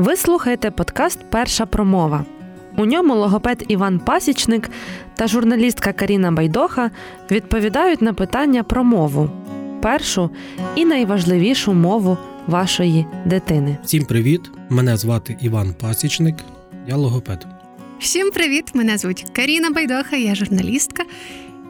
Ви слухаєте подкаст Перша промова. У ньому логопед Іван Пасічник та журналістка Каріна Байдоха відповідають на питання про мову першу і найважливішу мову вашої дитини. Всім привіт! Мене звати Іван Пасічник, я логопед. Всім привіт! Мене звуть Каріна Байдоха, я журналістка.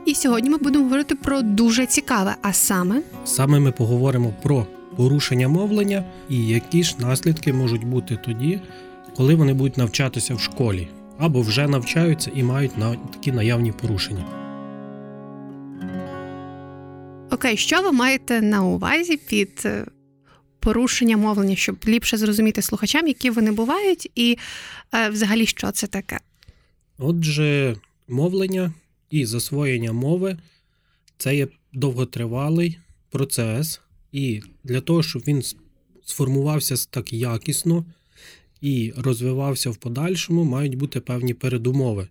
І сьогодні ми будемо говорити про дуже цікаве, а саме Саме ми поговоримо про порушення мовлення і які ж наслідки можуть бути тоді, коли вони будуть навчатися в школі або вже навчаються і мають такі наявні порушення. окей, що ви маєте на увазі під е, порушення мовлення, щоб ліпше зрозуміти слухачам, які вони бувають, і е, взагалі що це таке? Отже, мовлення і засвоєння мови це є довготривалий процес, і для того, щоб він сформувався так якісно і розвивався в подальшому, мають бути певні передумови.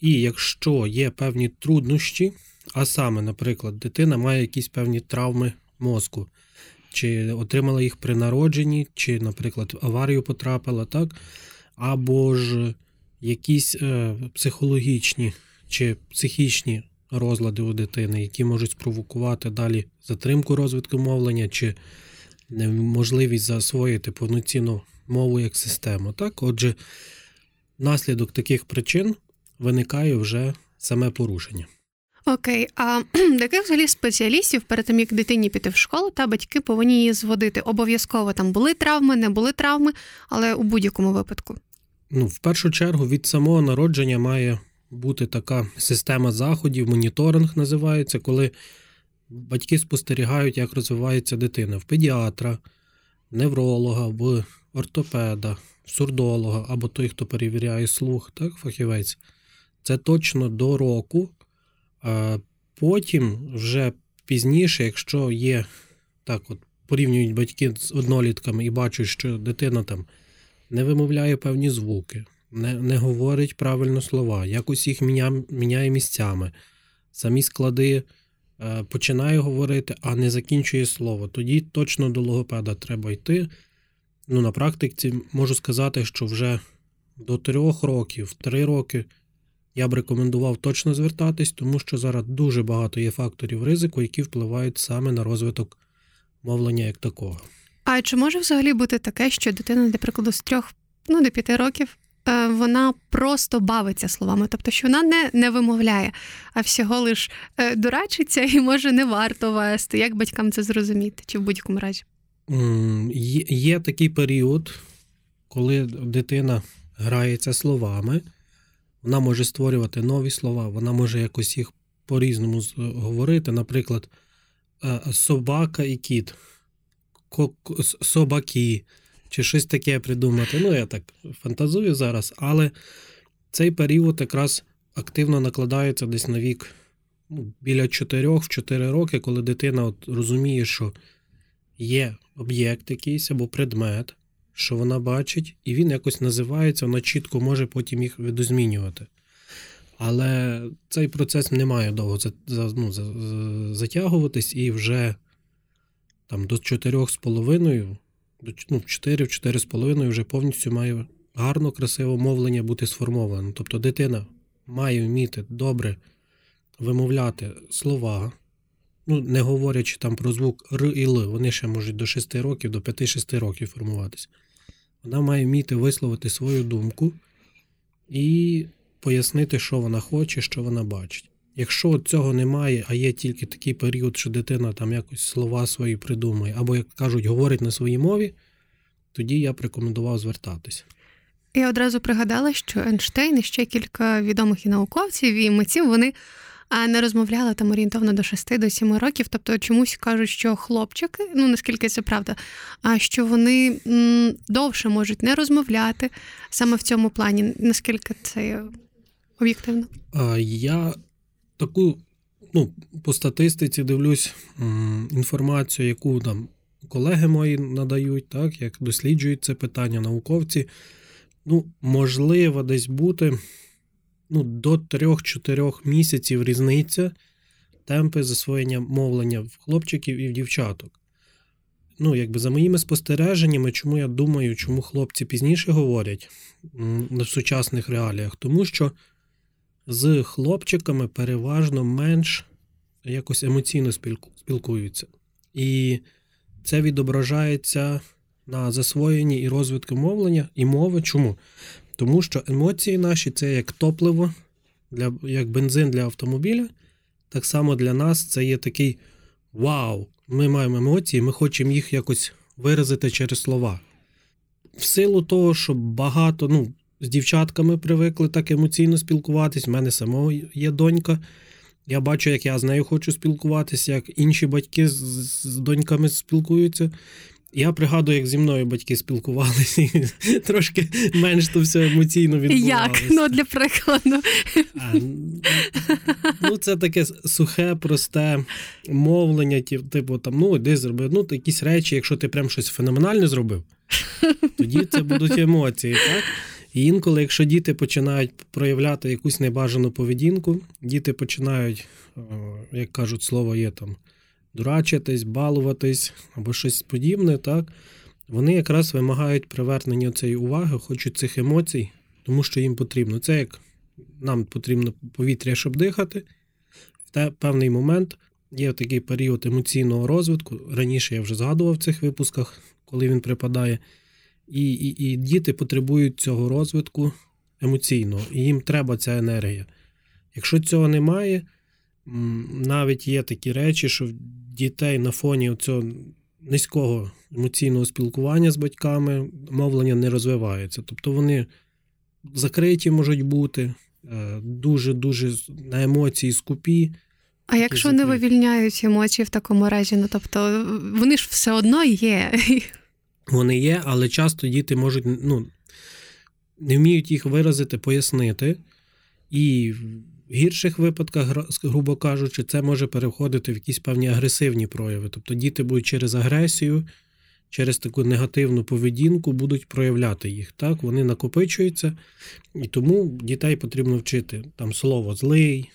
І якщо є певні труднощі, а саме, наприклад, дитина має якісь певні травми мозку, чи отримала їх при народженні, чи, наприклад, в аварію потрапила, так? або ж якісь е, психологічні чи психічні розлади у дитини, які можуть спровокувати далі затримку розвитку мовлення чи неможливість засвоїти повноцінну мову як систему. Так, отже, наслідок таких причин виникає вже саме порушення. Окей, а до яких взагалі спеціалістів перед тим, як дитині піти в школу, та батьки повинні її зводити? Обов'язково там були травми, не були травми, але у будь-якому випадку. Ну, в першу чергу, від самого народження має бути така система заходів, моніторинг називається, коли батьки спостерігають, як розвивається дитина в педіатра, невролога, в ортопеда, в сурдолога або той, хто перевіряє слух, так, фахівець. Це точно до року. Потім, вже пізніше, якщо є так, от порівнюють батьки з однолітками і бачать, що дитина там не вимовляє певні звуки, не, не говорить правильно слова, якось їх міня, міняє місцями, самі склади е, починає говорити, а не закінчує слово. Тоді точно до логопеда треба йти. Ну, на практиці можу сказати, що вже до трьох років, три роки я б рекомендував точно звертатись, тому що зараз дуже багато є факторів ризику, які впливають саме на розвиток мовлення як такого. А чи може взагалі бути таке, що дитина, для прикладу, з трьох ну, до п'яти років вона просто бавиться словами, тобто, що вона не, не вимовляє, а всього лиш е, дурачиться і може не варто вести. Як батькам це зрозуміти, чи в будь-якому разі? Є, є такий період, коли дитина грається словами, вона може створювати нові слова, вона може якось їх по-різному говорити. Наприклад, е, собака і кіт, собаки, чи щось таке придумати. Ну, я так фантазую зараз, але цей період якраз активно накладається десь на вік ну, біля 4 в 4 роки, коли дитина от розуміє, що є об'єкт якийсь або предмет, що вона бачить, і він якось називається, вона чітко може потім їх видозмінювати. Але цей процес не має довго ну, за, за- затягуватись, і вже там до 4,5, до ч- ну, 4-4,5 вже повністю має гарно, красиво мовлення бути сформовано. Тобто дитина має вміти добре вимовляти слова, ну, не говорячи там про звук Р і Л, вони ще можуть до 6 років, до 5-6 років формуватися. Вона має вміти висловити свою думку і пояснити, що вона хоче, що вона бачить. Якщо цього немає, а є тільки такий період, що дитина там якось слова свої придумує, або, як кажуть, говорить на своїй мові, тоді я б рекомендував звертатися. Я одразу пригадала, що Ейнштейн і ще кілька відомих і науковців і митців вони не розмовляли там орієнтовно до 6 до 7 років. Тобто чомусь кажуть, що хлопчики, ну наскільки це правда, а що вони довше можуть не розмовляти саме в цьому плані. Наскільки це об'єктивно? Я таку, ну, по статистиці дивлюсь інформацію, яку там колеги мої надають, так, як досліджують це питання науковці. Ну, можливо, десь бути ну, до 3-4 місяців різниця темпи засвоєння мовлення в хлопчиків і в дівчаток. ну, якби за моїми спостереженнями, чому я думаю, чому хлопці пізніше говорять в сучасних реаліях, тому що з хлопчиками переважно менш якось емоційно спілкуються. І це відображається на засвоєнні і розвитку мовлення і мови. Чому? Тому що емоції наші це як топливо, для, як бензин для автомобіля. Так само для нас це є такий вау! Ми маємо емоції, ми хочемо їх якось виразити через слова. В силу того, що багато, ну, з дівчатками привикли так емоційно спілкуватись, в мене самого є донька. Я бачу, як я з нею хочу спілкуватися, як інші батьки з, з доньками спілкуються. Я пригадую, як зі мною батьки спілкувалися, і трошки менш то все емоційно відбувалося. Як? Ну, для прикладу. А, ну, Це таке сухе, просте мовлення, типу, там, ну, іди зроби. Ну, якісь речі, якщо ти прям щось феноменальне зробив, тоді це будуть емоції. так? І інколи, якщо діти починають проявляти якусь небажану поведінку, діти починають, як кажуть, слово є там дурачитись, балуватись або щось подібне, так, вони якраз вимагають привернення цієї уваги, хочуть цих емоцій, тому що їм потрібно. Це як нам потрібно повітря, щоб дихати. В певний момент є такий період емоційного розвитку. Раніше я вже згадував в цих випусках, коли він припадає. І, і, і діти потребують цього розвитку емоційного, і їм треба ця енергія. Якщо цього немає, навіть є такі речі, що дітей на фоні цього низького емоційного спілкування з батьками мовлення не розвивається. Тобто вони закриті можуть бути, дуже-дуже на емоції скупі. А якщо не вивільняють емоції в такому разі, ну тобто вони ж все одно є. Вони є, але часто діти можуть ну, не вміють їх виразити, пояснити. І в гірших випадках, грубо кажучи, це може переходити в якісь певні агресивні прояви. Тобто діти будуть через агресію, через таку негативну поведінку будуть проявляти їх. Так, Вони накопичуються, і тому дітей потрібно вчити там слово злий,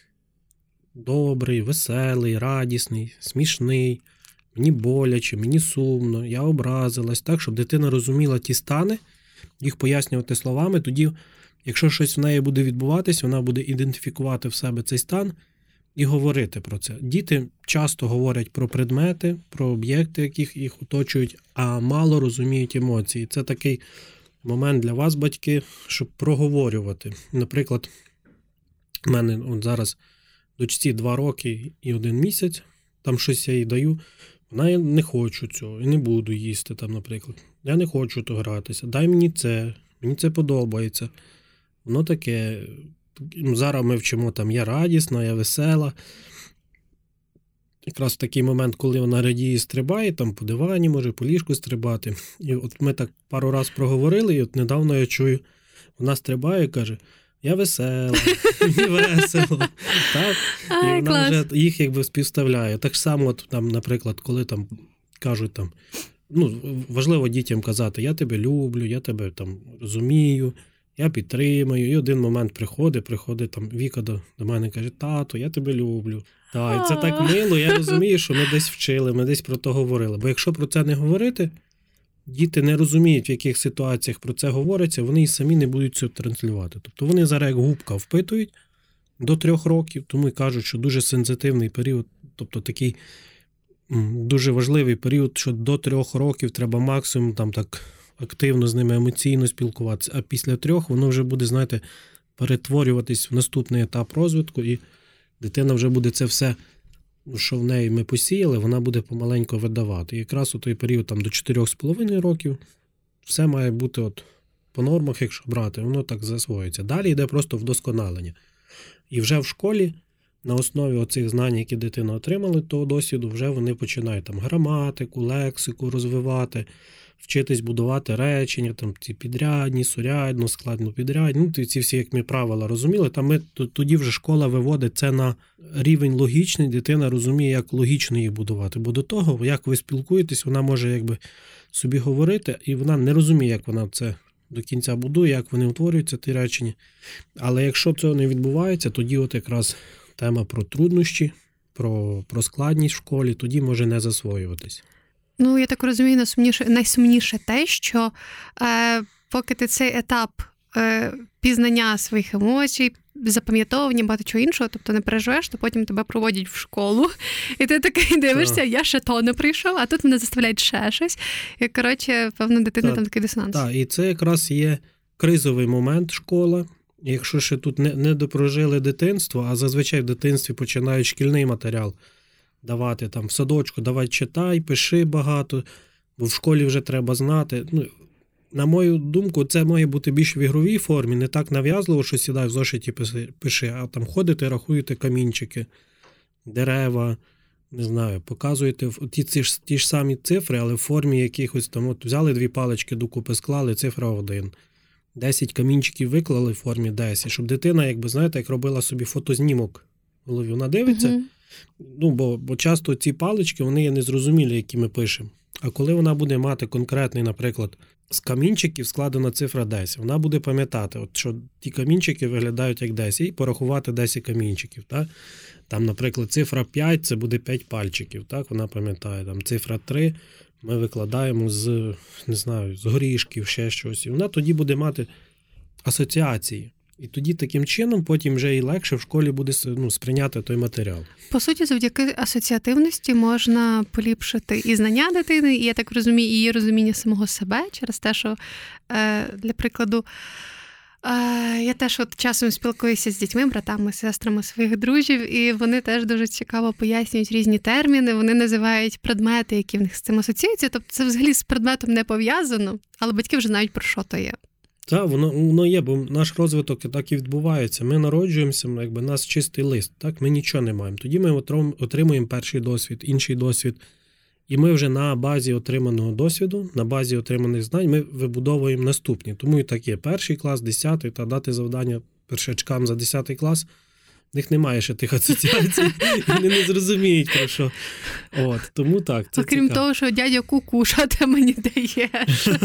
добрий, веселий, радісний, смішний. Мені боляче, мені сумно, я образилась, так, щоб дитина розуміла ті стани, їх пояснювати словами, тоді Якщо щось в неї буде відбуватись, вона буде ідентифікувати в себе цей стан і говорити про це. Діти часто говорять про предмети, про об'єкти, яких їх оточують, а мало розуміють емоції. Це такий момент для вас, батьки, щоб проговорювати. Наприклад, в мене от зараз дочці два роки і один місяць, там щось я їй даю. Я не хочу цього і не буду їсти там, наприклад. Я не хочу то гратися. Дай мені це, мені це подобається. Воно таке. Ну, зараз ми вчимо там я радісна, я весела. Якраз в такий момент, коли вона радіє, стрибає, там по дивані може, по ліжку стрибати. І от ми так пару раз проговорили, і от недавно я чую, вона стрибає і каже: Я весела, мені весело. Так? І вона вже їх якби співставляє. Так само, от, там, наприклад, коли там кажуть там, ну, важливо дітям казати, я тебе люблю, я тебе там розумію я підтримаю. І один момент приходить, приходить там Віка до, до мене каже: Тато, я тебе люблю. Та, і це так мило, я розумію, що ми десь вчили, ми десь про то говорили. Бо якщо про це не говорити, діти не розуміють, в яких ситуаціях про це говориться, вони і самі не будуть це транслювати. Тобто вони зараз як губка впитують до трьох років, тому і кажуть, що дуже сенситивний період, тобто такий дуже важливий період, що до трьох років треба максимум там так активно з ними емоційно спілкуватися. А після трьох воно вже буде, знаєте, перетворюватись в наступний етап розвитку, і дитина вже буде це все, що в неї ми посіяли, вона буде помаленько видавати. І якраз у той період там до 4,5 років все має бути от по нормах, якщо брати, воно так засвоюється. Далі йде просто вдосконалення. І вже в школі. На основі оцих знань, які дитина отримала, того досвіду, вже вони починають там граматику, лексику розвивати, вчитись будувати речення, там ці підрядні, сурядно, складно підрядні. Ну, ці всі, як ми правила розуміли. Там ми тоді вже школа виводить це на рівень логічний, дитина розуміє, як логічно їх будувати. Бо до того, як ви спілкуєтесь, вона може якби собі говорити, і вона не розуміє, як вона це. До кінця будує, як вони утворюються, ті речення. Але якщо цього не відбувається, тоді от якраз тема про труднощі, про про складність в школі, тоді може не засвоюватись. Ну, я так розумію, найсумніше, найсумніше те, що е, поки ти цей етап е, пізнання своїх емоцій, запам'ятовування, багато чого іншого, тобто не переживеш, то потім тебе проводять в школу, і ти такий дивишся, я ще то не прийшов, а тут мене заставляють ще щось. І коротше, певно, дитина там такий дисонанс. Так, і це якраз є кризовий момент школа. Якщо ще тут не не допрожили дитинство, а зазвичай в дитинстві починають шкільний матеріал давати там в садочку, давай читай, пиши багато, бо в школі вже треба знати. Ну, На мою думку, це має бути більш в ігровій формі, не так нав'язливо, що сідай в зошиті пиши, а там ходите, рахуєте камінчики, дерева, не знаю, показуєте ті, ті, ті ж самі цифри, але в формі якихось там от взяли дві палички докупи, склали, цифра один. 10 камінчиків виклали в формі 10, щоб дитина, якби знаєте, як робила собі фотознімок в голові. Вона дивиться. Uh-huh. Ну, бо бо часто ці палички вони є незрозумілі, які ми пишемо. А коли вона буде мати конкретний, наприклад, з камінчиків складена цифра 10, вона буде пам'ятати, от що ті камінчики виглядають як 10, і порахувати 10 камінчиків. Так? Там, наприклад, цифра 5 це буде 5 пальчиків. Так? Вона пам'ятає, там цифра 3 ми викладаємо з не знаю, з горішків, ще щось. І вона тоді буде мати асоціації. І тоді таким чином потім вже і легше в школі буде ну, сприйняти той матеріал. По суті, завдяки асоціативності можна поліпшити і знання дитини, і я так розумію, і її розуміння самого себе через те, що е, для прикладу. Я теж от часом спілкуюся з дітьми, братами, сестрами своїх друзів, і вони теж дуже цікаво пояснюють різні терміни. Вони називають предмети, які в них з цим асоціюються. Тобто це взагалі з предметом не пов'язано, але батьки вже знають про що то є. Так, воно воно є, бо наш розвиток так і відбувається. Ми народжуємося, якби нас чистий лист, так ми нічого не маємо. Тоді ми отримуємо перший досвід, інший досвід. І ми вже на базі отриманого досвіду, на базі отриманих знань, ми вибудовуємо наступні. Тому і так є перший клас, десятий, та дати завдання першачкам за десятий клас в них немає ще тих асоціацій, вони не зрозуміють про що. От, Тому так. це Окрім цікаво. того, що дядя Куку, що ти мені даєш?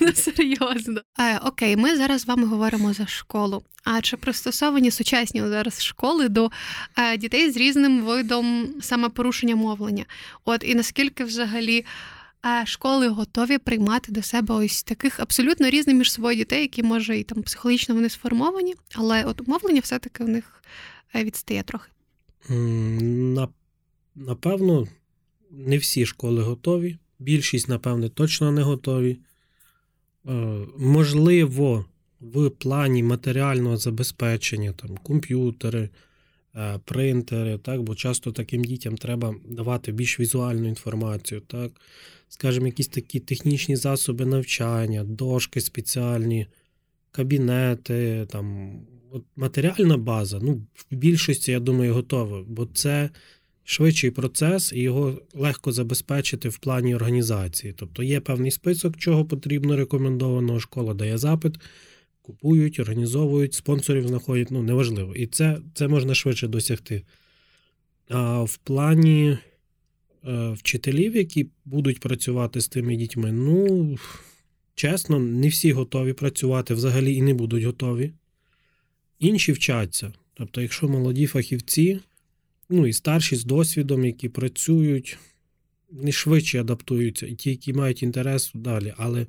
Ну, серйозно. Е, окей, ми зараз з вами говоримо за школу. А чи пристосовані сучасні зараз школи до е, дітей з різним видом самопорушення мовлення? От і наскільки взагалі. Школи готові приймати до себе ось таких абсолютно різних між собою дітей, які може і там психологічно вони сформовані, але от мовлення все-таки в них е, відстає трохи. Напевно, не всі школи готові. Більшість, напевне, точно не готові. Е, можливо, в плані матеріального забезпечення, там, комп'ютери, е, принтери, так, бо часто таким дітям треба давати більш візуальну інформацію. так скажімо, якісь такі технічні засоби навчання, дошки спеціальні, кабінети, там, от матеріальна база. Ну, в більшості, я думаю, готова, бо це швидший процес і його легко забезпечити в плані організації. Тобто є певний список, чого потрібно рекомендованого, школа дає запит. Купують, організовують, спонсорів знаходять, ну неважливо. І це це можна швидше досягти. А в плані Е, вчителів, які будуть працювати з тими дітьми, ну, чесно, не всі готові працювати взагалі і не будуть готові. Інші вчаться. Тобто, якщо молоді фахівці, ну і старші з досвідом, які працюють, не швидше адаптуються, і ті, які мають інтерес далі. Але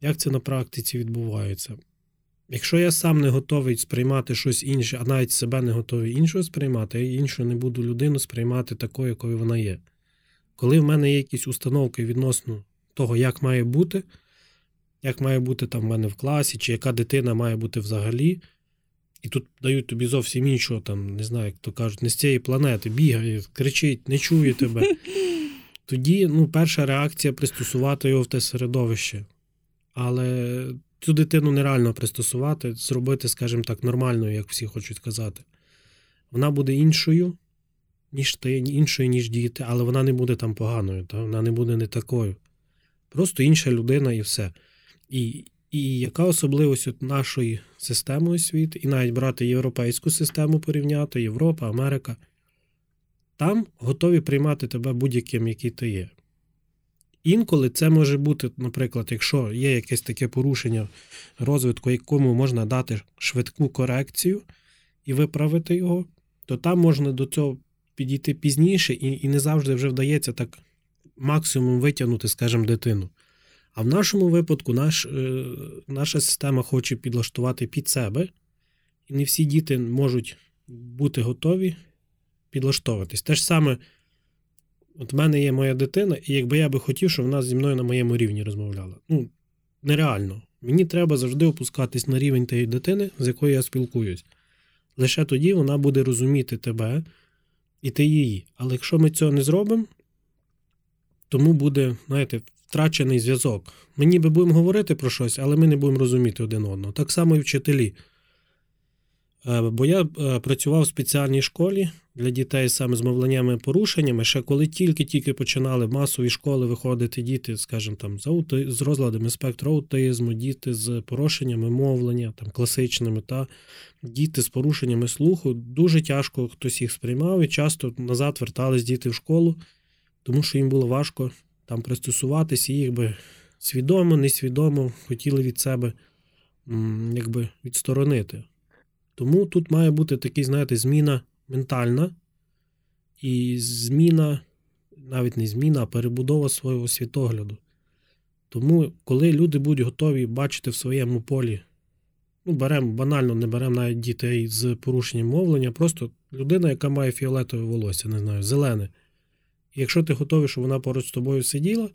як це на практиці відбувається? Якщо я сам не готовий сприймати щось інше, а навіть себе не готовий іншого сприймати, я іншу не буду людину сприймати такою, якою вона є. Коли в мене є якісь установки відносно того, як має бути, як має бути там в мене в класі, чи яка дитина має бути взагалі, і тут дають тобі зовсім іншого, там, не знаю, як то кажуть, не з цієї планети, бігає, кричить, не чує тебе. Тоді ну, перша реакція пристосувати його в те середовище. Але цю дитину нереально пристосувати, зробити, скажімо так, нормальною, як всі хочуть казати. Вона буде іншою ніж ти, іншою, ніж діти, але вона не буде там поганою, та? вона не буде не такою. Просто інша людина і все. І і яка особливість от нашої системи освіти, і навіть брати європейську систему порівняти, Європа, Америка, там готові приймати тебе будь-яким, який ти є. Інколи це може бути, наприклад, якщо є якесь таке порушення розвитку, якому можна дати швидку корекцію і виправити його, то там можна до цього підійти пізніше, і і не завжди вже вдається так максимум витягнути, скажімо, дитину. А в нашому випадку наш, е, наша система хоче підлаштувати під себе, і не всі діти можуть бути готові підлаштовуватись. Те ж саме, от в мене є моя дитина, і якби я би хотів, щоб вона зі мною на моєму рівні розмовляла. Ну, нереально. Мені треба завжди опускатись на рівень тієї дитини, з якою я спілкуюсь. Лише тоді вона буде розуміти тебе і ти її. Але якщо ми цього не зробимо, тому буде, знаєте, втрачений зв'язок. Ми ніби будемо говорити про щось, але ми не будемо розуміти один одного. Так само і вчителі. Е, бо я е, працював в спеціальній школі для дітей саме з мовленнями порушеннями. Ще коли тільки-тільки починали в масові школи виходити діти, скажімо, там, з розладами спектру аутизму, діти з порушеннями мовлення, там, класичними, та діти з порушеннями слуху, дуже тяжко хтось їх сприймав і часто назад вертались діти в школу, тому що їм було важко там пристосуватися, їх би свідомо, несвідомо хотіли від себе якби відсторонити. Тому тут має бути такий, знаєте, зміна ментальна і зміна, навіть не зміна, а перебудова свого світогляду. Тому, коли люди будуть готові бачити в своєму полі, ну, беремо банально, не беремо навіть дітей з порушенням мовлення, просто людина, яка має фіолетове волосся, не знаю, зелене. І якщо ти готовий, щоб вона поруч з тобою сиділа,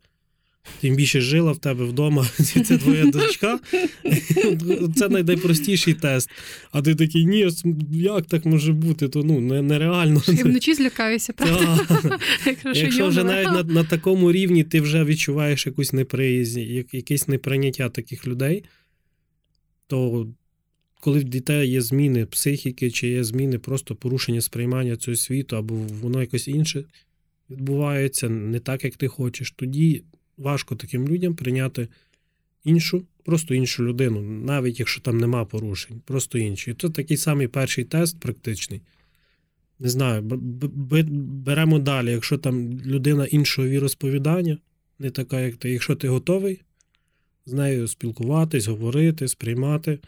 Тим більше жила в тебе вдома, це твоя дочка. Це найпростіший тест. А ти такий, ні, як так може бути? То ну нереально. Я вночі злякаюся, правда? Якщо вже навіть на на такому рівні ти вже відчуваєш якусь неприязнь, якесь неприйняття таких людей, то коли в дітей є зміни психіки, чи є зміни просто порушення сприймання цього світу, або воно якось інше відбувається, не так, як ти хочеш, тоді важко таким людям прийняти іншу, просто іншу людину, навіть якщо там нема порушень, просто іншу. І це такий самий перший тест практичний. Не знаю, беремо далі, якщо там людина іншого віросповідання, не така, як ти, якщо ти готовий з нею спілкуватись, говорити, сприймати,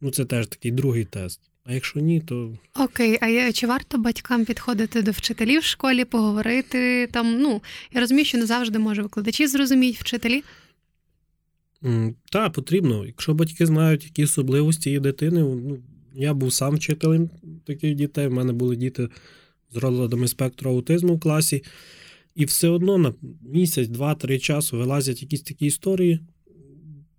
ну це теж такий другий тест. А якщо ні, то окей. А чи варто батькам підходити до вчителів в школі, поговорити там? Ну я розумію, що не завжди може викладачі зрозуміють вчителі. Так, потрібно. Якщо батьки знають, які особливості є дитини, ну я був сам вчителем таких дітей. У мене були діти з розладами спектру аутизму в класі, і все одно на місяць, два-три часу вилазять якісь такі історії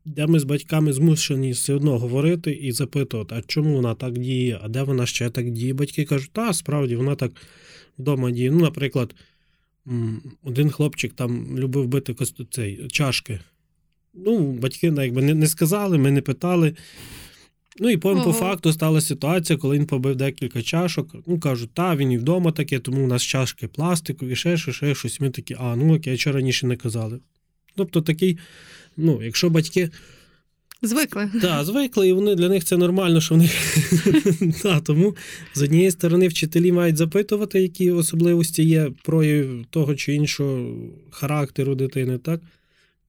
де ми з батьками змушені все одно говорити і запитувати, а чому вона так діє, а де вона ще так діє. Батьки кажуть, та справді вона так вдома діє. Ну, наприклад, один хлопчик там любив бити цей, чашки. Ну, батьки якби не, не сказали, ми не питали. Ну і по, по факту стала ситуація, коли він побив декілька чашок. Ну, кажуть, та, він і вдома таке, тому у нас чашки пластикові, ще щось, ще щось. Ми такі, а, ну окей, що раніше не казали. Тобто такий ну, якщо батьки. Звикли. Так, звикли, і вони для них це нормально, що вони. да, Тому з однієї сторони вчителі мають запитувати, які особливості є прояв того чи іншого характеру дитини, так?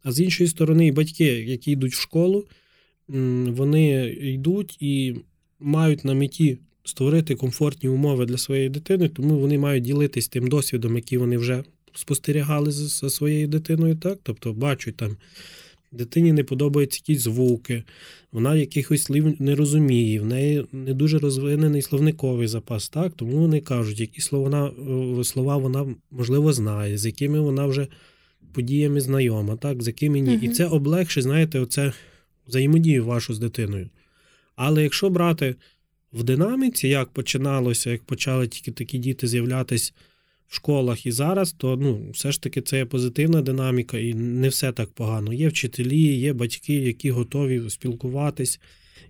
А з іншої сторони, і батьки, які йдуть в школу, вони йдуть і мають на меті створити комфортні умови для своєї дитини, тому вони мають ділитись тим досвідом, який вони вже спостерігали за своєю дитиною, так? Тобто бачать там дитині не подобаються якісь звуки, вона якихось слів не розуміє, в неї не дуже розвинений словниковий запас, так? тому вони кажуть, які слова, е, слова вона, можливо, знає, з якими вона вже подіями знайома, так, з якими ні. Угу. І це облегшить, знаєте, оце взаємодію вашу з дитиною. Але якщо брати в динаміці, як починалося, як почали тільки такі діти з'являтися в школах і зараз, то ну, все ж таки це є позитивна динаміка, і не все так погано. Є вчителі, є батьки, які готові спілкуватись.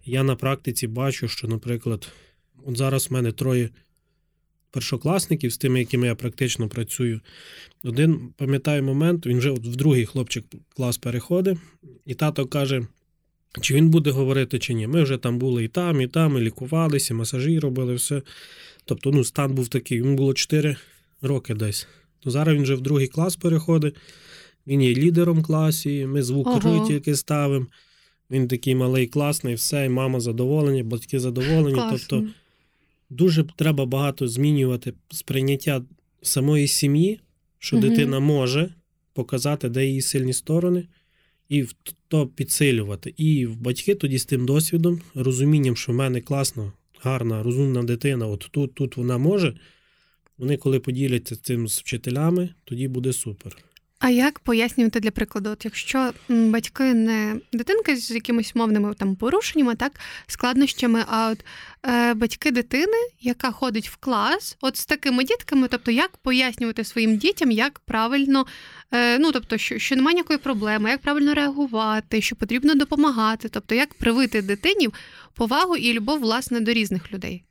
Я на практиці бачу, що, наприклад, от зараз в мене троє першокласників з тими, якими я практично працюю. Один, пам'ятаю момент, він вже от в другий хлопчик клас переходить, і тато каже. Чи він буде говорити, чи ні. Ми вже там були і там, і там, і лікувалися, і масажі робили, все. Тобто, ну, стан був такий. Йому було 4 роки десь. То зараз він вже в другий клас переходить. Він є лідером класі, ми звук ага. тільки ставимо. Він такий малий, класний, все, і мама задоволені, батьки задоволені. Класно. Тобто дуже треба багато змінювати сприйняття самої сім'ї, що угу. дитина може показати, де її сильні сторони, і то підсилювати. І в батьки тоді з тим досвідом, розумінням, що в мене класна, гарна, розумна дитина, от тут, тут вона може. Вони, коли поділяться цим з вчителями, тоді буде супер. А як пояснювати для прикладу, от якщо батьки не дитинки з якимись мовними там порушеннями, так складнощами, а от е, батьки дитини, яка ходить в клас, от з такими дітками, тобто як пояснювати своїм дітям, як правильно, е, ну тобто, що що немає ніякої проблеми, як правильно реагувати, що потрібно допомагати, тобто як привити дитині повагу і любов власне до різних людей.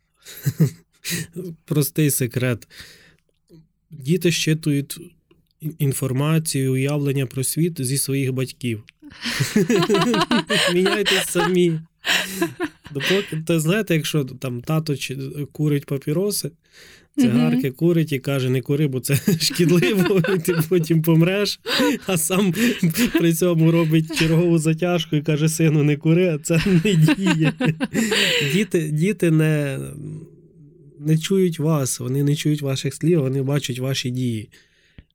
Простий секрет. Діти щитують інформацію, уявлення про світ зі своїх батьків. Міняйтесь самі. Допоки, знаєте, якщо там тато курить папіроси, цигарки курить і каже, не кури, бо це шкідливо, і ти потім помреш, а сам при цьому робить чергову затяжку і каже, сину, не кури, а це не діє. Діти діти не не чують вас, вони не чують ваших слів, вони бачать ваші дії.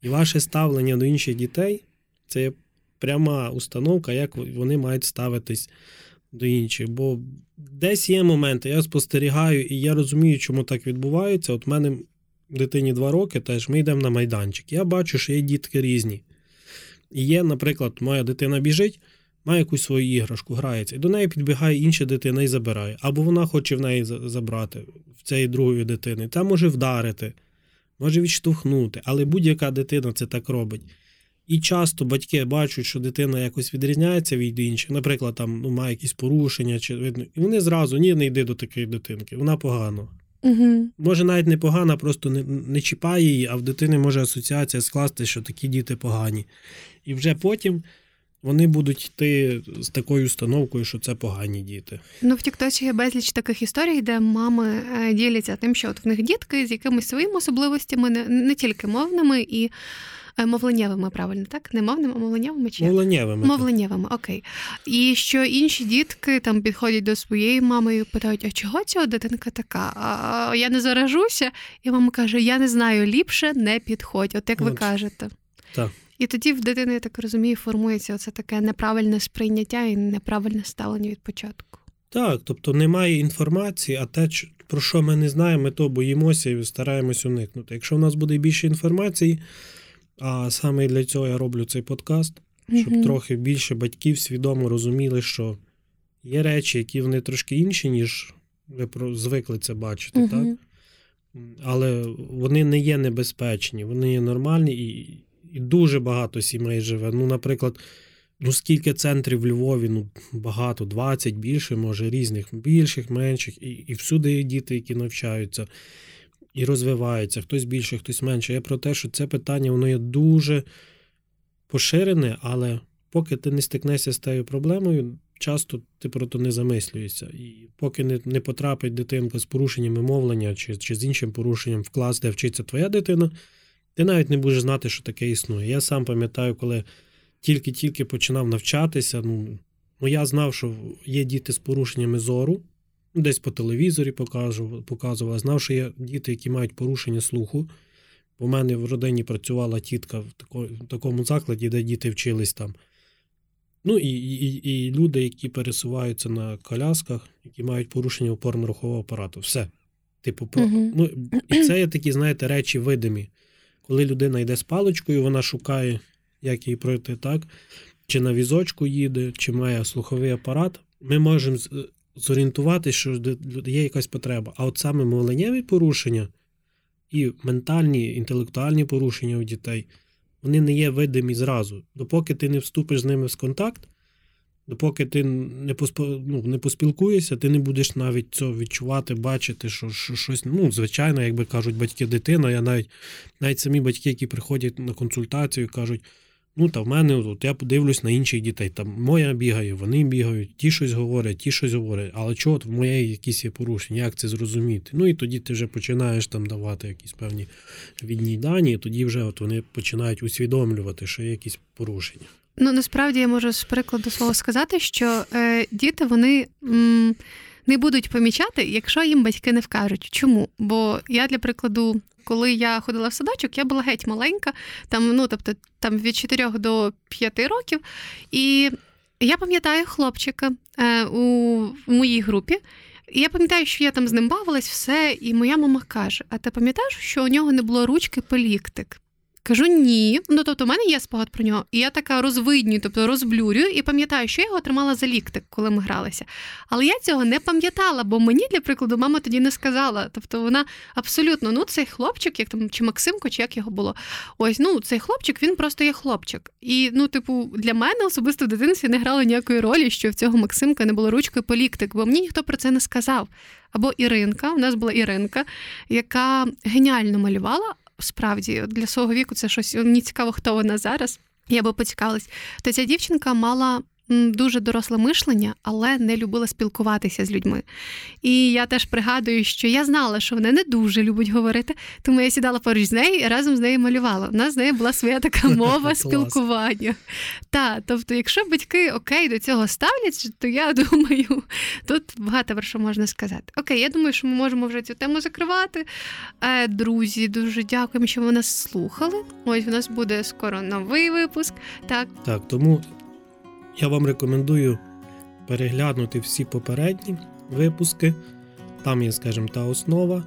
І ваше ставлення до інших дітей це пряма установка, як вони мають ставитись до інших. Бо десь є моменти, я спостерігаю, і я розумію, чому так відбувається. От в мене дитині два роки, теж ми йдемо на майданчик. Я бачу, що є дітки різні. І є, наприклад, моя дитина біжить, має якусь свою іграшку, грається, і до неї підбігає інша дитина і забирає. Або вона хоче в неї забрати в цієї другої дитини, та може вдарити може відштовхнути, але будь-яка дитина це так робить. І часто батьки бачать, що дитина якось відрізняється від інших, наприклад, там ну, має якісь порушення, чи видно, і вони зразу ні, не йди до такої дитинки, вона погано. Угу. Може, навіть не погана, просто не не чіпає її, а в дитини може асоціація скласти, що такі діти погані. І вже потім вони будуть йти з такою установкою, що це погані діти. Ну в Тіктоці є безліч таких історій, де мами е, діляться тим, що от в них дітки з якимись своїми особливостями, не, не тільки мовними і. Е, мовленнєвими, правильно, так? Не мовними, а мовленнєвими чи Мовленнєвими. Мовленнєвими, окей. І що інші дітки там підходять до своєї мами і питають, а чого ця дитинка така? А Я не заражуся, і мама каже: Я не знаю, ліпше не підходь, от як от. ви кажете. Так. І тоді в дитини, я так розумію, формується оце таке неправильне сприйняття і неправильне ставлення від початку. Так, тобто немає інформації, а те, про що ми не знаємо, ми то боїмося і стараємось уникнути. Якщо в нас буде більше інформації, а саме для цього я роблю цей подкаст, щоб угу. трохи більше батьків свідомо розуміли, що є речі, які вони трошки інші, ніж ви звикли це бачити, угу. так? Але вони не є небезпечні, вони є нормальні і і дуже багато сімей живе. Ну, наприклад, ну скільки центрів в Львові, ну багато, 20 більше, може, різних, більших, менших, і і всюди є діти, які навчаються і розвиваються, хтось більше, хтось менше. Я про те, що це питання воно є дуже поширене, але поки ти не стикнешся з тією проблемою, часто ти про то не замислюєшся. І поки не не потрапить дитинка з порушеннями мовлення чи, чи з іншим порушенням в клас, де вчиться твоя дитина. Ти навіть не будеш знати, що таке існує. Я сам пам'ятаю, коли тільки-тільки починав навчатися. Ну, ну я знав, що є діти з порушеннями зору, десь по телевізорі показував, показував. знав, що є діти, які мають порушення слуху. У мене в родині працювала тітка в такому закладі, де діти вчились там. Ну і і, і люди, які пересуваються на колясках, які мають порушення опорно-рухового апарату. Все. Типу, про... ну, і це є такі, знаєте, речі видимі коли людина йде з паличкою, вона шукає, як її пройти так, чи на візочку їде, чи має слуховий апарат, ми можемо зорієнтувати, що є якась потреба. А от саме мовленнєві порушення і ментальні, інтелектуальні порушення у дітей, вони не є видимі зразу. Допоки ти не вступиш з ними в контакт, Допоки ти не поспо, ну, не поспілкуєшся, ти не будеш навіть цього відчувати, бачити, що, що щось. Ну, звичайно, якби кажуть батьки дитина, я навіть навіть самі батьки, які приходять на консультацію, кажуть: ну та в мене от я подивлюсь на інших дітей. Там моя бігає, вони бігають, ті щось говорять, ті щось говорять. Але чого от в моєї якісь є порушення, як це зрозуміти? Ну і тоді ти вже починаєш там давати якісь певні відні дані, і тоді вже от вони починають усвідомлювати, що є якісь порушення. Ну насправді я можу з прикладу слова сказати, що е, діти вони м, не будуть помічати, якщо їм батьки не вкажуть. Чому? Бо я для прикладу, коли я ходила в садочок, я була геть маленька, там, ну тобто там від 4 до 5 років. І я пам'ятаю хлопчика е, у моїй групі. І я пам'ятаю, що я там з ним бавилась, все, і моя мама каже: А ти пам'ятаєш, що у нього не було ручки поліктик? Кажу ні. Ну тобто, в мене є спогад про нього. І я така розвиднюю, тобто розблюрюю, і пам'ятаю, що я його тримала за ліктик, коли ми гралися. Але я цього не пам'ятала, бо мені, для прикладу, мама тоді не сказала. Тобто вона абсолютно, ну, цей хлопчик, як там, чи Максимко, чи як його було. Ось, ну, цей хлопчик, він просто є хлопчик. І, ну, типу, для мене особисто в дитинстві не грало ніякої ролі, що в цього Максимка не було ручкою по ліктик, бо мені ніхто про це не сказав. Або Іринка, у нас була Іринка, яка геніально малювала, справді для свого віку це щось мені цікаво, хто вона зараз. Я би поцікавилась. То ця дівчинка мала дуже доросле мишлення, але не любила спілкуватися з людьми. І я теж пригадую, що я знала, що вона не дуже любить говорити, тому я сідала поруч з нею і разом з нею малювала. У нас з нею була своя така мова спілкування. Так, тобто, якщо батьки окей до цього ставлять, то я думаю, тут багато про що можна сказати. Окей, я думаю, що ми можемо вже цю тему закривати. Е, друзі, дуже дякуємо, що ви нас слухали. Ось у нас буде скоро новий випуск. Так, Так, тому я вам рекомендую переглянути всі попередні випуски. Там є, скажімо, та основа.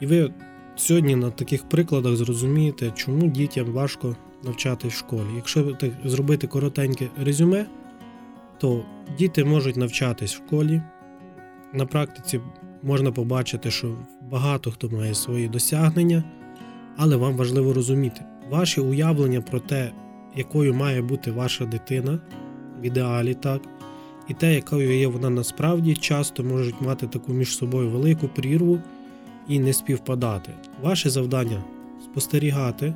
І ви сьогодні на таких прикладах зрозумієте, чому дітям важко навчати в школі. Якщо зробити коротеньке резюме, то діти можуть навчатись в школі. На практиці можна побачити, що багато хто має свої досягнення, але вам важливо розуміти, ваші уявлення про те, якою має бути ваша дитина в ідеалі, так, і те, якою є вона насправді, часто можуть мати таку між собою велику прірву і не співпадати. Ваше завдання спостерігати,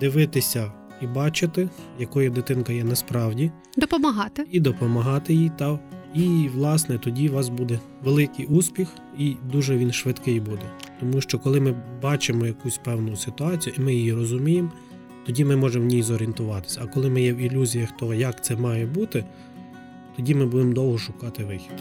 дивитися і бачити, якою дитинка є насправді, допомагати і допомагати їй. Та, і, власне, тоді у вас буде великий успіх, і дуже він швидкий буде. Тому що коли ми бачимо якусь певну ситуацію і ми її розуміємо тоді ми можемо в ній зорієнтуватися. А коли ми є в ілюзіях того, як це має бути, тоді ми будемо довго шукати вихід.